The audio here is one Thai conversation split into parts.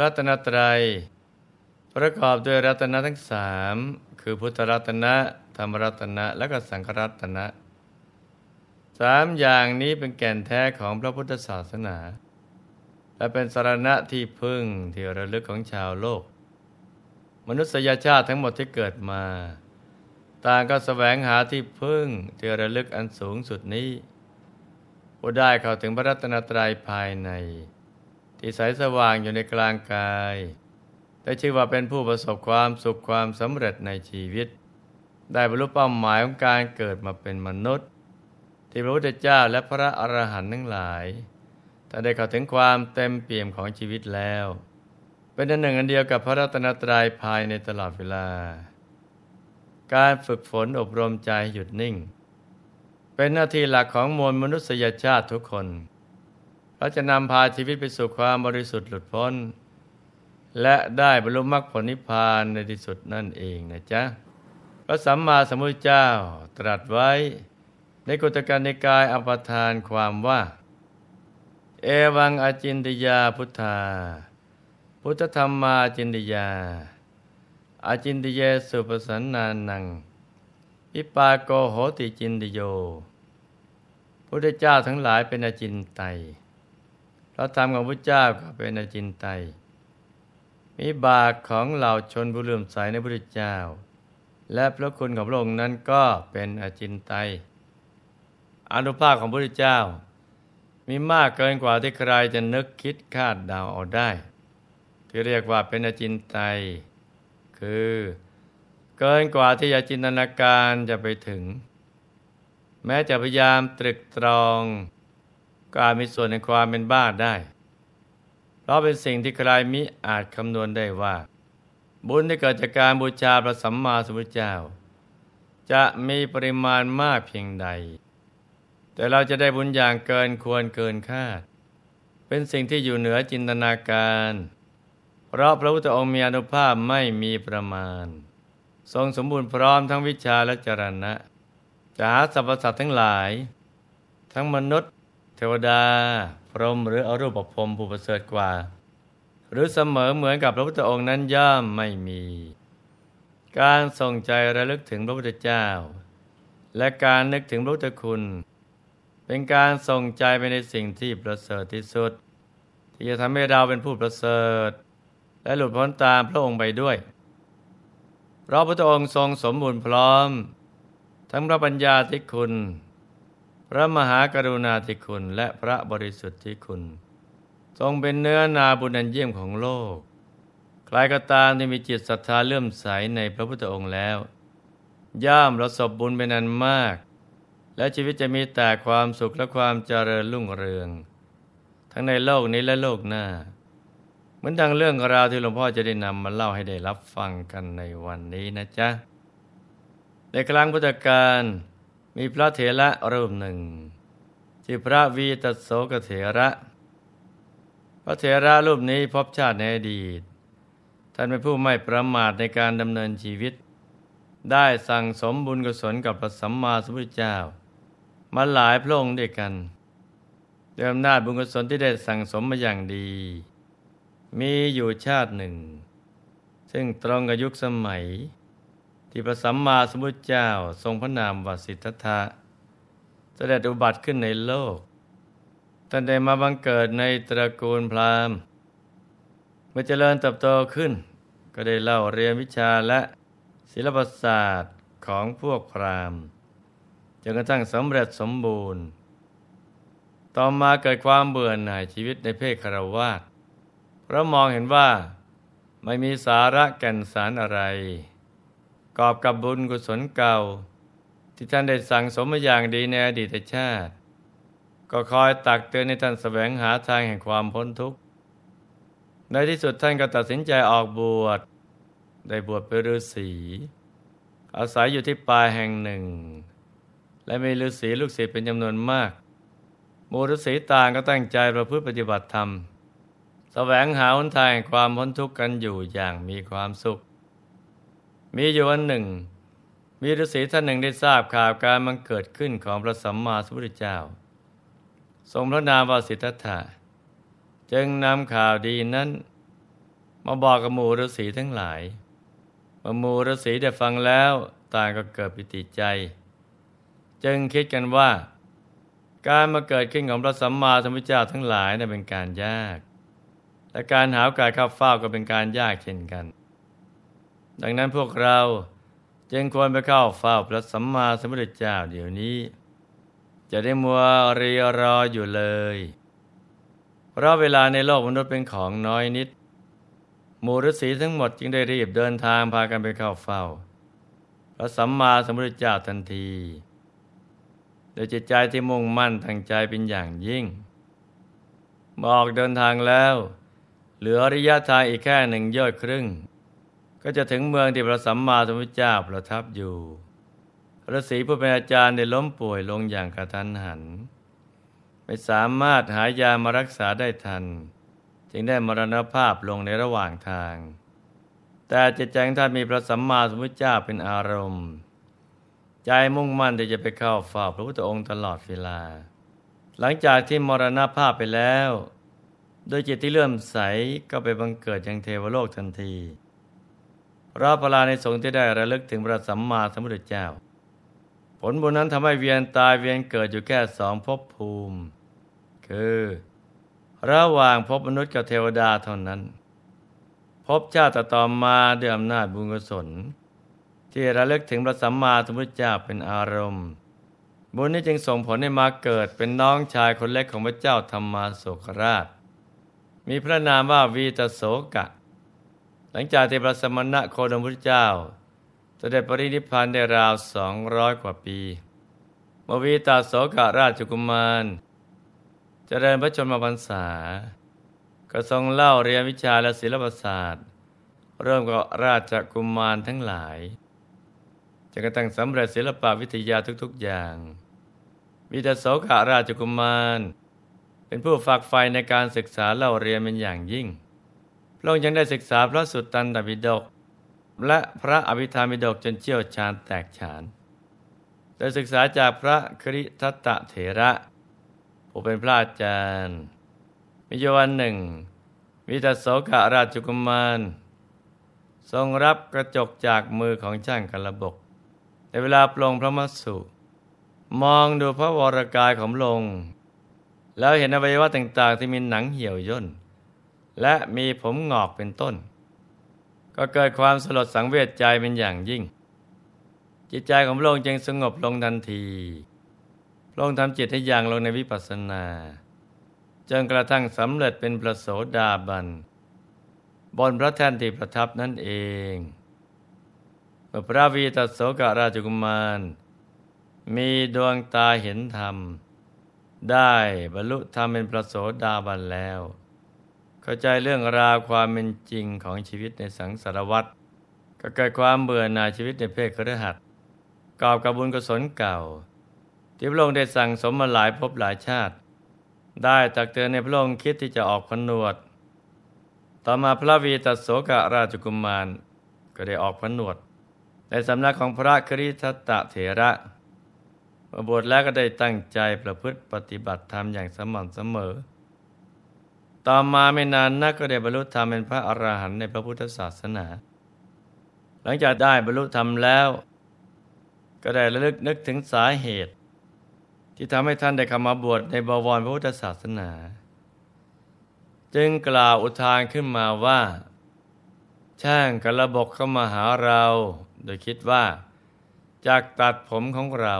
รัตนตรัย ประกอบด้วยรัตนะทั้งสามคือพุทธรัตนะ ธรรมรัตนะ และก็สังฆรัตนะสามอย่างนี้เป็นแก่นแท้ของพระพุทธศาสนา และเป็นสารณะที่พึ่งที่ระลึกของชาวโลก มนุษยชาติทั้งหมดที่เกิดมา ต่างก็แสวงหาที่พึ่งที่ระลึกอันสูงสุดนี้ผู้ได้เข้าถึงพระรัตนตรัยภายใน ที่ใสสว่างอยู่ในกลางกาย ได้ชื่อว่าเป็นผู้ประสบความสุขความสำเร็จในชีวิต ได้บรรลุเป้าหมายของการเกิดมาเป็นมนุษย์ ที่พระพุทธเจ้าและพระอรหันต์ทั้งหลายถ้าได้เข้าถึงความเต็มเปี่ยมของชีวิตแล้ว เป็นอันหนึ่งอันเดียวกับพระรัตนตรัยภายในตลอดเวลา การฝึกฝนอบรมใจหยุดนิ่ง เป็นหน้าที่หลักของมวลมนุษยชาติทุกคน เราจะนำพาชีวิตไปสู่ความบริสุทธิ์หลุดพ้น และได้บรรลุมรรคผลนิพพานในที่สุดนั่นเองนะจ๊ะ พระสัมมาสัมพุทธเจ้าตรัสไว้ ในกุตการในกายอภทานความว่า เอวังอาจินติยาพุทธา พุทธธรรมาจินติยาอาจินติเยสุปสันนานังอิปาโกโหติจินติโย พุทธเจ้าทั้งหลายเป็นอาจินไต ระธรรมของพุทธเจ้าก็เป็นอจินไตมีบาทของเหล่าชนผู้เลื่อมใสในพระเจ้า และพระคุณของพระองค์นั้นก็เป็นอจินไตยอนุภาพของพระเจ้า มีมากเกินกว่าที่ใครจะนึกคิดคาดเดาเอาได้ ที่เรียกว่าเป็นอจินไตยคือเกินกว่าที่จะจินตนาการจะไปถึง แม้จะพยายามตรึกตรอง ก็อาจมีส่วนในความเป็นบ้าได้ เพราะเป็นสิ่งที่ใครมิอาจคำนวณได้ว่า บุญที่เกิดจากการบูชาพระสัมมาสัมพุทธเจ้า จะมีปริมาณมากเพียงใด แต่เราจะได้บุญอย่างเกินควรเกินคาด เป็นสิ่งที่อยู่เหนือจินตนาการ เพราะพระพุทธองค์มีอนุภาพไม่มีประมาณ ทรงสมบูรณ์พร้อมทั้งวิชาและจรณะจะหาสรรพสัตว์ทั้งหลาย ทั้งมนุษย์ ทวดา พรหมหรืออรูปภพผู้ประเสริฐกว่า หรือเสมอเหมือนกับพระพุทธองค์นั้นย่อมไม่มี การส่งใจระลึกถึงพระพุทธเจ้า และการนึกถึงพระพุทธคุณ เป็นการส่งใจไปในสิ่งที่ประเสริฐที่สุด ที่จะทำให้เราเป็นผู้ประเสริฐ และหลุดพ้นตามพระองค์ไปด้วยเพราะพระพุทธองค์ทรงสมบูรณ์พร้อม ทั้งพระปัญญาที่คุณ พระมหากรุณาธิคุณและพระบริสุทธิคุณ ทรงเป็นเนื้อนาบุญอันเยี่ยมของโลก ใครก็ตามที่มีจิตศรัทธาเลื่อมใสในพระพุทธองค์แล้ว ย่อมประสบบุญเป็นอันมาก และชีวิตจะมีแต่ความสุขและความเจริญรุ่งเรือง ทั้งในโลกนี้และโลกหน้า เหมือนดังเรื่องราวที่หลวงพ่อจะได้นำมาเล่าให้ได้รับฟังกันในวันนี้นะจ๊ะในครั้งพุทธกาล มีพระเถระรูปหนึ่งที่พระวีตโสกเถระ พระเถระรูปนี้พบชาติในอดีต ท่านเป็นผู้ไม่ประมาทในการดำเนินชีวิต ได้สั่งสมบุญกุศลกับพระสัมมาสัมพุทธเจ้า มาหลายพระองค์ด้วยกันด้วยอำนาจบุญกุศลที่ได้สั่งสมมาอย่างดี มีอยู่ชาติหนึ่งซึ่งตรงกับยุคสมัย ที่พระสัมมาสัมพุทธเจ้าทรงพระนามวสิทธัตถะเสด็จอุบัติขึ้นในโลกท่านได้มาบังเกิดในตระกูลพราหมณ์ เมื่อเจริญเติบโตขึ้น ก็ได้เล่าเรียนวิชาและศิลปศาสตร์ของพวกพราหมณ์จนกระทั่งสำเร็จสมบูรณ์ ต่อมาเกิดความเบื่อหน่ายชีวิตในเพศคารวาสเพราะมองเห็นว่าไม่มีสาระแก่นสารอะไร กอบกับบุญกุศลเก่า ที่ท่านได้สั่งสมมาอย่างดีในอดีตชาติ ก็คอยตักเตือนในท่านแสวงหาทางแห่งความพ้นทุกข์ ในที่สุดท่านก็ตัดสินใจออกบวช ได้บวชเป็นฤาษีอาศัยอยู่ที่ป่าแห่งหนึ่ง และมีฤาษีลูกศิษย์เป็นจำนวนมากมูฤาษีต่างก็ตั้งใจประพฤติปฏิบัติธรรมแสวงหาหนทางแห่งความพ้นทุกข์กันอยู่อย่างมีความสุข มีอยู่วันหนึ่ง มีฤาษีท่านหนึ่งได้ทราบข่าวการมันเกิดขึ้นของพระสัมมาสัมพุทธเจ้า ทรงพระนามว่าสิทธัตถะจึงนำข่าวดีนั้น มาบอกกับหมู่ฤาษีทั้งหลายเมื่อหมู่ฤาษีได้ฟังแล้วต่างก็เกิดปิติใจ จึงคิดกันว่า การมาเกิดขึ้นของพระสัมมาสัมพุทธเจ้าทั้งหลายนั้นเป็นการยาก และการหาโอกาสเข้าเฝ้าก็เป็นการยากเช่นกัน ดังนั้นพวกเราจึงควรไปเข้าเฝ้าพระสัมมาสัมพุทธเจ้าเดี๋ยวนี้ จะได้มัวรีรออยู่เลย เพราะเวลาในโลกมนุษย์เป็นของน้อยนิด หมู่ฤาษีทั้งหมดจึงได้รีบเดินทางพากันไปเข้าเฝ้า พระสัมมาสัมพุทธเจ้าทันทีโดยจิตใจที่มุ่งมั่นตั้งใจเป็นอย่างยิ่งบอกเดินทางแล้ว เหลือระยะทางอีกแค่หนึ่งย่อยครึ่ง ก็จะถึงเมืองที่พระสัมมาสัมพุทธเจ้าประทับอยู่ฤาษีผู้เป็นอาจารย์ได้ล้มป่วยลงอย่างกระทันหัน ไม่สามารถหายามารักษาได้ทัน จึงได้มรณภาพลงในระหว่างทาง แต่จิตใจท่านมีพระสัมมาสัมพุทธเจ้าเป็นอารมณ์ ใจมุ่งมั่นที่จะไปเข้าเฝ้าพระพุทธองค์ตลอดเวลา หลังจากที่มรณภาพไปแล้ว โดยจิตที่เลื่อมใสก็ไปบังเกิดยังเทวโลกทันที เพราะพลาในสงฆ์ที่ได้ระลึกถึงพระสัมมาสัมพุทธเจ้า ผลบุญนั้นทำให้เวียนตายเวียนเกิดอยู่แค่สองภพภูมิ คือ ระหว่างภพมนุษย์กับเทวดาเท่านั้นภพชาติต่อมาด้วยอำนาจบุญกุศล ที่ระลึกถึงพระสัมมาสัมพุทธเจ้าเป็นอารมณ์ บุญนี้จึงส่งผลให้มาเกิดเป็นน้องชายคนเล็กของพระเจ้าธรรมาโศกราช มีพระนามว่าวีตโสกะ หลังจากที่พระสมณะโคดมพุทธเจ้าเสด็จปรินิพพานได้ราวสองร้อยกว่าปีมวีตาโสกะราชกุมารเจริญพระชนมพรรษา ก็ทรงเล่าเรียนวิชาและศิลปศาสตร์ เริ่มกับราชกุมารทั้งหลายจนกระทั่งสำเร็จศิลปวิทยาทุกๆอย่างวิทยโสขาราชกุมาร เป็นผู้ฝากไฟในการศึกษาเล่าเรียนเป็นอย่างยิ่ง พระองค์ยังได้ศึกษาพระสุตตันตปิฎกและพระอภิธรรมปิฎกจนเชี่ยวชาญแตกฉานได้ศึกษาจากพระคริทัตตเถระผู้เป็นพระอาจารย์มีวันหนึ่ง วิตาโสกะราชกุมาร ทรงรับกระจกจากมือของช่างกระบก ในเวลาปลงพระมัสสุ มองดูพระวรกายของลง แล้วเห็นอวัยวะต่างๆ ที่มีหนังเหี่ยวย่น และมีผมงอกเป็นต้น ก็เกิดความสลดสังเวชใจเป็นอย่างยิ่ง จิตใจของพระองค์จึงสงบลงทันทีพระองค์ทำจิตให้ย่างลงในวิปัสสนาจนกระทั่งสำเร็จเป็นประโสดาบัน บนพระแท่นที่ประทับนั่นเองเมื่อพระวีตโสกราชกุมาร มีดวงตาเห็นธรรม ได้บรรลุธรรมเป็นประโสดาบันแล้ว เข้าใจเรื่องราวความเป็นจริงของชีวิตในสังสารวัฏก็เกิดความเบื่อหน่ายชีวิตในเพศครหัสกอบกับบุญกุศลเก่า ที่พระองค์ได้สั่งสมมาหลายภพหลายชาติ ได้ตักเตือนในพระองค์คิดที่จะออกพนวด ต่อมาพระวีตโสกราชกุมาร ก็ได้ออกพนวด ในสำนักของพระคริทัตเถระบวชแล้วก็ได้ตั้งใจประพฤติปฏิบัติธรรมอย่างสม่ำเสมอ ต่อมาไม่นานนักก็ได้บรรลุธรรมเป็นพระอรหันต์ในพระพุทธศาสนา หลังจากได้บรรลุธรรมแล้ว ก็ได้ระลึกนึกถึงสาเหตุ ที่ทำให้ท่านได้เข้ามาบวชในบวรพระพุทธศาสนา จึงกล่าวอุทานขึ้นมาว่า ช่างกระบกเข้ามาหาเรา โดยคิดว่าจากตัดผมของเรา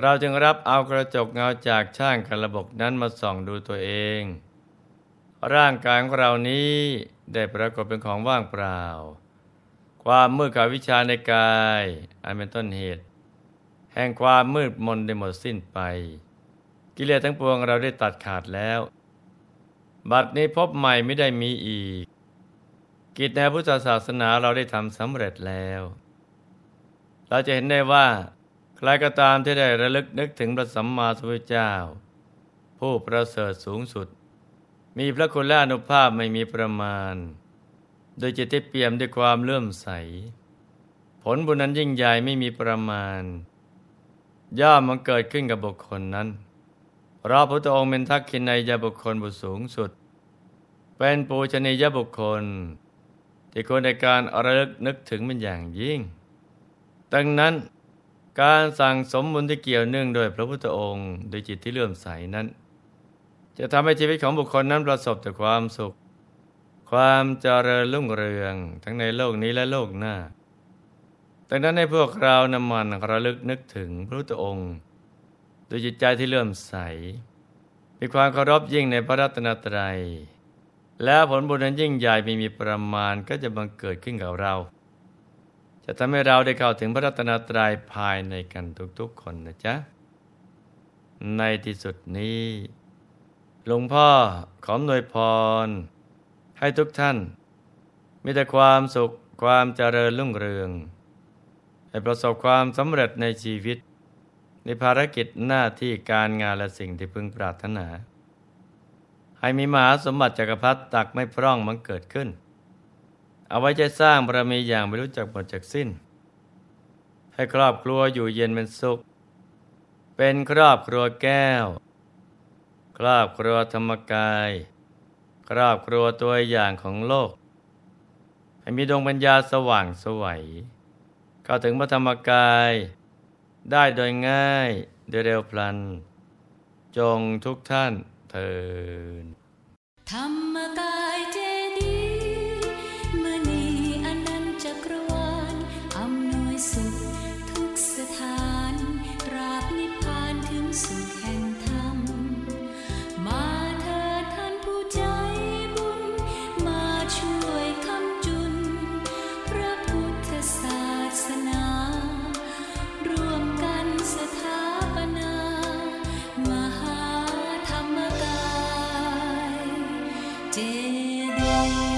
เราจึงรับเอากระจกเงาจากช่างกระบกนั้นมาส่องดูตัวเอง ร่างกายของเรานี้ได้ปรากฏเป็นของว่างเปล่า ความมืดกับวิชาในกาย อันเป็นต้นเหตุ แห่งความมืดมนได้หมดสิ้นไป กิเลสทั้งปวงเราได้ตัดขาดแล้ว บัดนี้พบใหม่ไม่ได้มีอีก กิจในพุทธศาสนาเราได้ทำสำเร็จแล้ว เราจะเห็นได้ว่า ใครก็ตามที่ได้ระลึกนึกถึงพระสัมมาสัมพุทธเจ้า ผู้ประเสริฐสูงสุด มีพระคุณและอนุภาพไม่มีประมาณ โดยจิตที่เปี่ยมด้วยความเลื่อมใส ผลบุญนั้นยิ่งใหญ่ไม่มีประมาณ ย่อมมันเกิดขึ้นกับบุคคลนั้นเพราะพระพุทธองค์เป็นทักขินในยบุคคลบุสูงสุด เป็นปูชนียบุคคล ที่ควรในการระลึกนึกถึงเป็นอย่างยิ่ง ดังนั้นการสั่งสมบุญที่เกี่ยวเนื่องโดยพระพุทธองค์โดยจิตที่เลื่อมใสนั้น จะทำให้ชีวิตของบุคคลนั้นประสบแต่ความสุข ความเจริญรุ่งเรืองทั้งในโลกนี้และโลกหน้าดังนั้นให้พวกเรานำมันระลึกนึกถึงพระพุทธองค์โดยจิตใจที่เลื่อมใส มีความเคารพยิ่งในพระรัตนตรัย และผลบุญนั้นยิ่งใหญ่ไม่มีประมาณก็จะบังเกิดขึ้นกับเรา จะทำให้เราได้เข้าถึงพระรัตนตรัยภายในกันทุกๆคนนะจ๊ะ ในที่สุดนี้ หลวงพ่อขออวยพร ให้ทุกท่าน มีแต่ความสุขความเจริญรุ่งเรือง ให้ประสบความสำเร็จในชีวิต ในภารกิจหน้าที่การงานและสิ่งที่พึงปรารถนา ให้มีมหาสมบัติจักรพรรดิตักไม่พร่องมันเกิดขึ้น เอาไว้จะสร้างบารมีอย่างไม่รู้จักหมดจากสิ้น ให้ครอบครัวอยู่เย็นเป็นสุข เป็นครอบครัวแก้ว ครอบครัวธรรมกาย ครอบครัวตัวอย่างของโลก ให้มีดวงปัญญาสว่างสวัยเข้าถึงพระธรรมกาย ได้โดยง่ายโดยเร็วพลัน จงทุกท่านเทินธรรมกา did it.